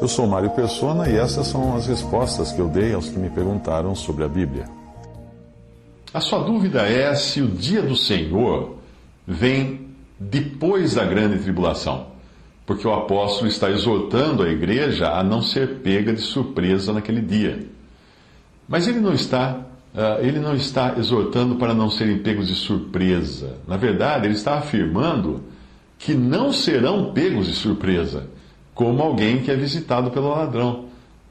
Eu sou Mário Persona e essas são as respostas que eu dei aos que me perguntaram sobre a Bíblia. A sua dúvida é se o dia do Senhor vem depois da grande tribulação, porque o apóstolo está exortando a igreja a não ser pega de surpresa naquele dia. Mas ele não está Uh, ele não está exortando para não serem pegos de surpresa. Na verdade, ele está afirmando que não serão pegos de surpresa, como alguém que é visitado pelo ladrão.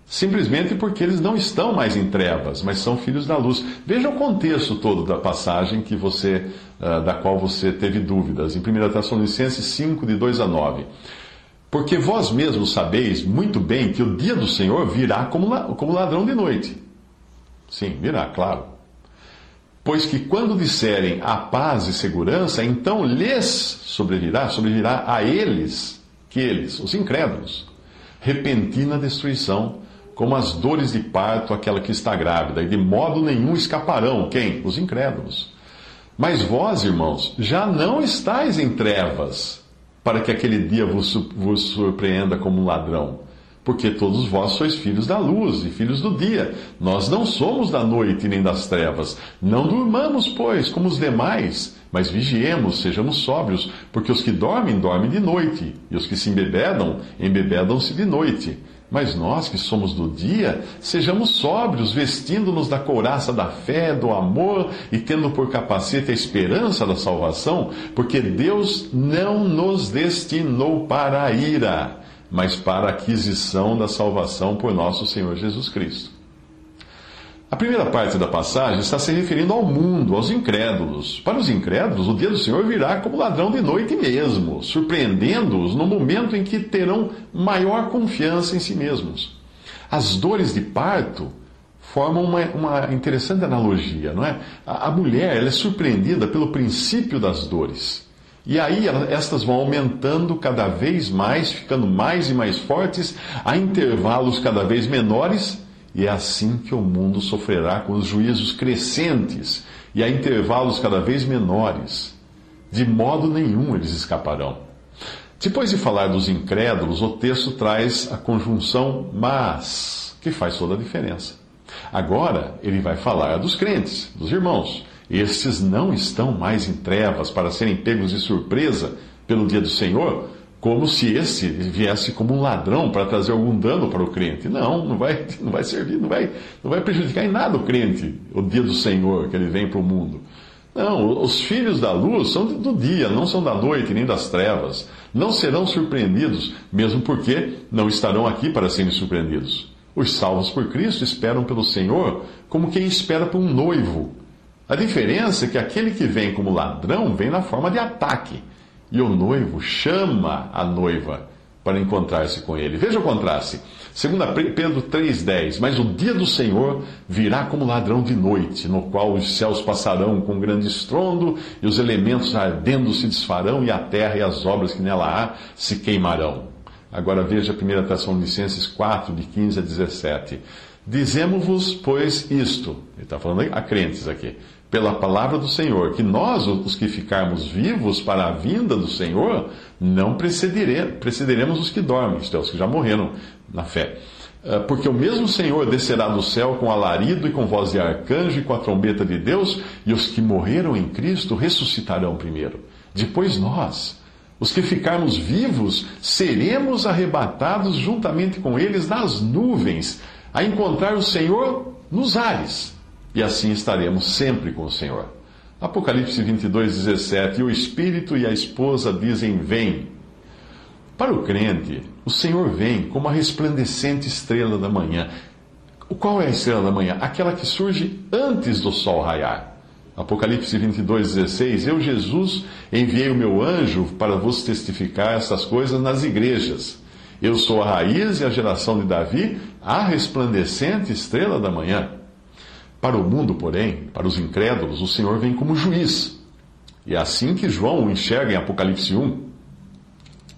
Simplesmente porque eles não estão mais em trevas, mas são filhos da luz. Veja o contexto todo da passagem que você, uh, da qual você teve dúvidas. Em 1 Tessalonicenses 5, de 2 a 9. Porque vós mesmos sabeis muito bem que o dia do Senhor virá como, como ladrão de noite. Sim, virá, claro. Pois que quando disserem a paz e segurança, então lhes sobrevirá, sobrevirá a eles, que eles, os incrédulos, repentina destruição, como as dores de parto aquela que está grávida, e de modo nenhum escaparão. Quem? Os incrédulos. Mas vós, irmãos, já não estáis em trevas, para que aquele dia vos, surpreenda como um ladrão porque todos vós sois filhos da luz e filhos do dia. Nós não somos da noite nem das trevas. Não durmamos, pois, como os demais, mas vigiemos, sejamos sóbrios, porque os que dormem, dormem de noite, e os que se embebedam, embebedam-se de noite. Mas nós que somos do dia, sejamos sóbrios, vestindo-nos da couraça da fé, do amor e tendo por capacete a esperança da salvação, porque Deus não nos destinou para a ira mas para a aquisição da salvação por nosso Senhor Jesus Cristo. A primeira parte da passagem está se referindo ao mundo, aos incrédulos. Para os incrédulos, o dia do Senhor virá como ladrão de noite mesmo, surpreendendo-os no momento em que terão maior confiança em si mesmos. As dores de parto formam uma, uma interessante analogia, não é? A, a mulher ela é surpreendida pelo princípio das dores. E aí estas vão aumentando cada vez mais, ficando mais e mais fortes, a intervalos cada vez menores, e é assim que o mundo sofrerá com os juízos crescentes e a intervalos cada vez menores. De modo nenhum eles escaparão. Depois de falar dos incrédulos, o texto traz a conjunção mas, que faz toda a diferença. Agora ele vai falar dos crentes, dos irmãos. Estes não estão mais em trevas para serem pegos de surpresa pelo dia do Senhor, como se esse viesse como um ladrão para trazer algum dano para o crente. Não, não vai, não vai servir, não vai, não vai prejudicar em nada o crente, o dia do Senhor que ele vem para o mundo. Não, os filhos da luz são do dia, não são da noite nem das trevas. Não serão surpreendidos, mesmo porque não estarão aqui para serem surpreendidos. Os salvos por Cristo esperam pelo Senhor como quem espera por um noivo a diferença é que aquele que vem como ladrão vem na forma de ataque. E o noivo chama a noiva para encontrar-se com ele. Veja o contraste. Segundo Pedro 3,10, mas o dia do Senhor virá como ladrão de noite, no qual os céus passarão com grande estrondo, e os elementos ardendo se desfarão, e a terra e as obras que nela há se queimarão. Agora veja 1 Tessalonicenses 4, de 15 a 17. Dizemos-vos, pois, isto, ele está falando a crentes aqui, pela palavra do Senhor, que nós, os que ficarmos vivos para a vinda do Senhor, não precederemos os que dormem, isto é, os que já morreram na fé. Ah, porque o mesmo Senhor descerá do céu com alarido e com voz de arcanjo e com a trombeta de Deus, e os que morreram em Cristo ressuscitarão primeiro. Depois nós, os que ficarmos vivos, seremos arrebatados juntamente com eles nas nuvens, a encontrar o Senhor nos ares e assim estaremos sempre com o Senhor. Apocalipse 22, 17: E o Espírito e a esposa dizem: Vem. Para o crente, o Senhor vem como a resplandecente estrela da manhã. Qual é a estrela da manhã? Aquela que surge antes do sol raiar. Apocalipse 22, 16: Eu, Jesus, enviei o meu anjo para vos testificar essas coisas nas igrejas. Eu sou a raiz e a geração de Davi, a resplandecente estrela da manhã. Para o mundo, porém, para os incrédulos, o Senhor vem como juiz. E é assim que João o enxerga em Apocalipse 1.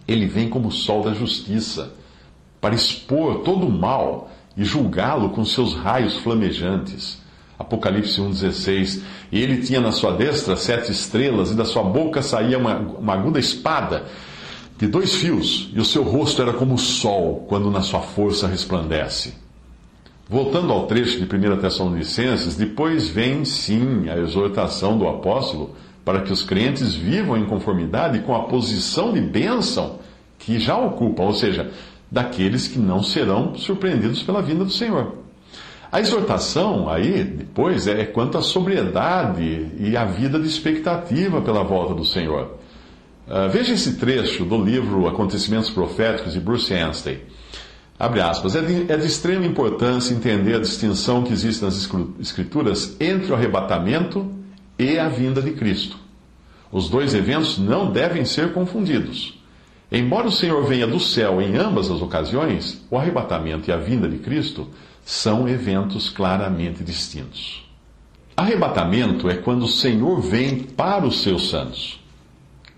Ele vem como o sol da justiça, para expor todo o mal e julgá-lo com seus raios flamejantes. Apocalipse 1,16. E ele tinha na sua destra sete estrelas, e da sua boca saía uma, uma aguda espada de dois fios, e o seu rosto era como o sol quando na sua força resplandece. Voltando ao trecho de 1 Tessalonicenses, depois vem sim a exortação do apóstolo para que os crentes vivam em conformidade com a posição de bênção que já ocupam, ou seja, daqueles que não serão surpreendidos pela vinda do Senhor. A exortação aí, depois, é quanto à sobriedade e à vida de expectativa pela volta do Senhor. Uh, veja esse trecho do livro Acontecimentos Proféticos de Bruce Anstey. Aspas. É de, é de extrema importância entender a distinção que existe nas Escrituras entre o arrebatamento e a vinda de Cristo. Os dois eventos não devem ser confundidos. Embora o Senhor venha do céu em ambas as ocasiões, o arrebatamento e a vinda de Cristo são eventos claramente distintos. Arrebatamento é quando o Senhor vem para os seus santos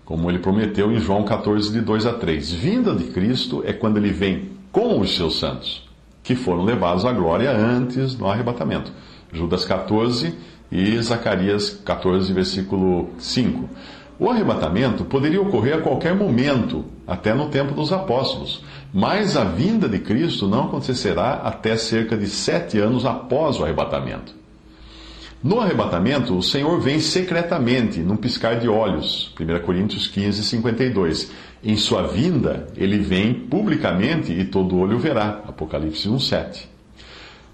como ele prometeu em João 14, de 2 a 3. Vinda de Cristo é quando ele vem com os seus santos, que foram levados à glória antes do arrebatamento. Judas 14 e Zacarias 14, versículo 5. O arrebatamento poderia ocorrer a qualquer momento, até no tempo dos apóstolos, mas a vinda de Cristo não acontecerá até cerca de sete anos após o arrebatamento. No arrebatamento, o Senhor vem secretamente, num piscar de olhos. 1 Coríntios 15, 52. Em sua vinda, ele vem publicamente e todo olho verá. Apocalipse 1, 7.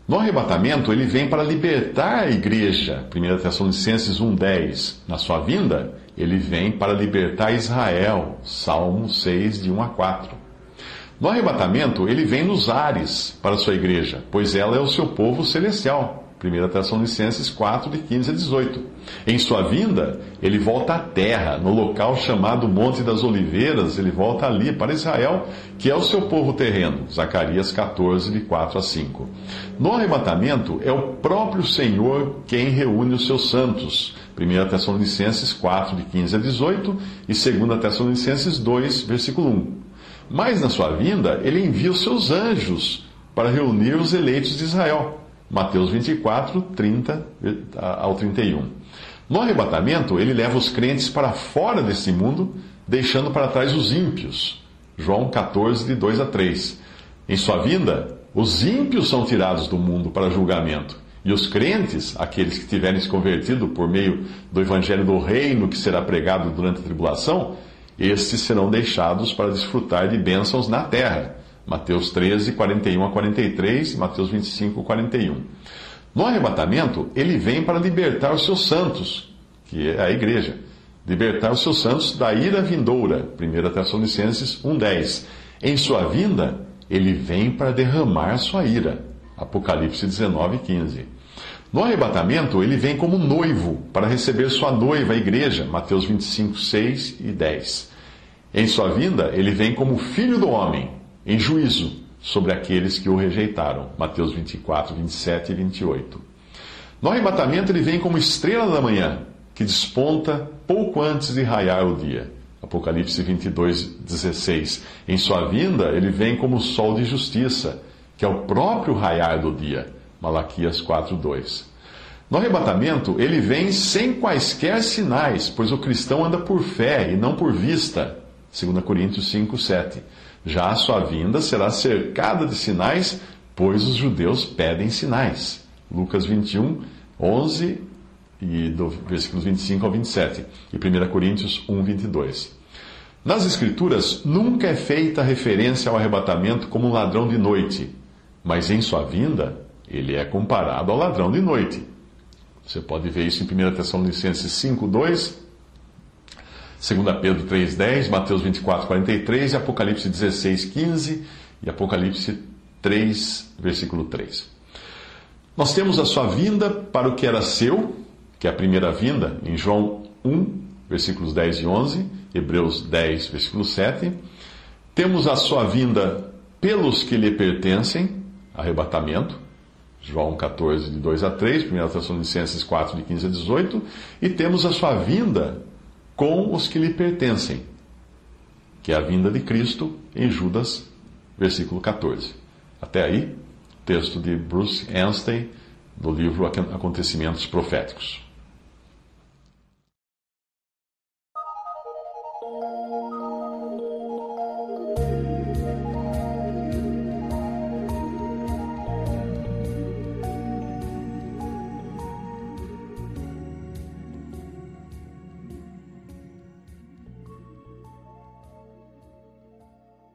No arrebatamento, ele vem para libertar a igreja. 1 Tessalonicenses 1, 10. Na sua vinda, ele vem para libertar Israel. Salmo 6, de 1 a 4. No arrebatamento, ele vem nos ares para sua igreja, pois ela é o seu povo celestial. 1 Tessalonicenses 4, de 15 a 18. Em sua vinda, ele volta à terra, no local chamado Monte das Oliveiras, ele volta ali para Israel, que é o seu povo terreno. Zacarias 14, de 4 a 5. No arrebatamento, é o próprio Senhor quem reúne os seus santos. 1 Tessalonicenses 4, de 15 a 18 e 2 Tessalonicenses 2, versículo 1. Mas na sua vinda, ele envia os seus anjos para reunir os eleitos de Israel. Mateus 24, 30 ao 31. No arrebatamento, ele leva os crentes para fora desse mundo, deixando para trás os ímpios. João 14, de 2 a 3. Em sua vinda, os ímpios são tirados do mundo para julgamento. E os crentes, aqueles que tiverem se convertido por meio do evangelho do reino que será pregado durante a tribulação, estes serão deixados para desfrutar de bênçãos na terra Mateus 13, 41 a 43 e Mateus 25, 41. No arrebatamento, ele vem para libertar os seus santos, que é a igreja. Libertar os seus santos da ira vindoura. 1 Tessalonicenses 1,10. Em sua vinda, ele vem para derramar sua ira. Apocalipse 19, 15. No arrebatamento, ele vem como noivo para receber sua noiva, a igreja. Mateus 25, 6 e 10. Em sua vinda, ele vem como filho do homem em juízo sobre aqueles que o rejeitaram. Mateus 24, 27 e 28. No arrebatamento, ele vem como estrela da manhã, que desponta pouco antes de raiar o dia. Apocalipse 22, 16. Em sua vinda, ele vem como o sol de justiça, que é o próprio raiar do dia. Malaquias 4, 2. No arrebatamento, ele vem sem quaisquer sinais, pois o cristão anda por fé e não por vista. 2 Coríntios 5, 7. Já a sua vinda será cercada de sinais, pois os judeus pedem sinais. Lucas 21, 11 e do versículos 25 ao 27 e 1 Coríntios 1, 22. Nas Escrituras, nunca é feita referência ao arrebatamento como um ladrão de noite, mas em sua vinda, ele é comparado ao ladrão de noite. Você pode ver isso em 1 Tessalonicenses 5, 2 2 Pedro 3,10, Mateus 24, 43 e Apocalipse 16, 15 e Apocalipse 3, versículo 3. Nós temos a sua vinda para o que era seu, que é a primeira vinda, em João 1, versículos 10 e 11, Hebreus 10, versículo 7. Temos a sua vinda pelos que lhe pertencem, arrebatamento, João 14, de 2 a 3, 1 Tessalonicenses 4, de 15 a 18, e temos a sua vinda com os que lhe pertencem, que é a vinda de Cristo em Judas, versículo 14. Até aí, texto de Bruce Einstein, do livro Acontecimentos Proféticos.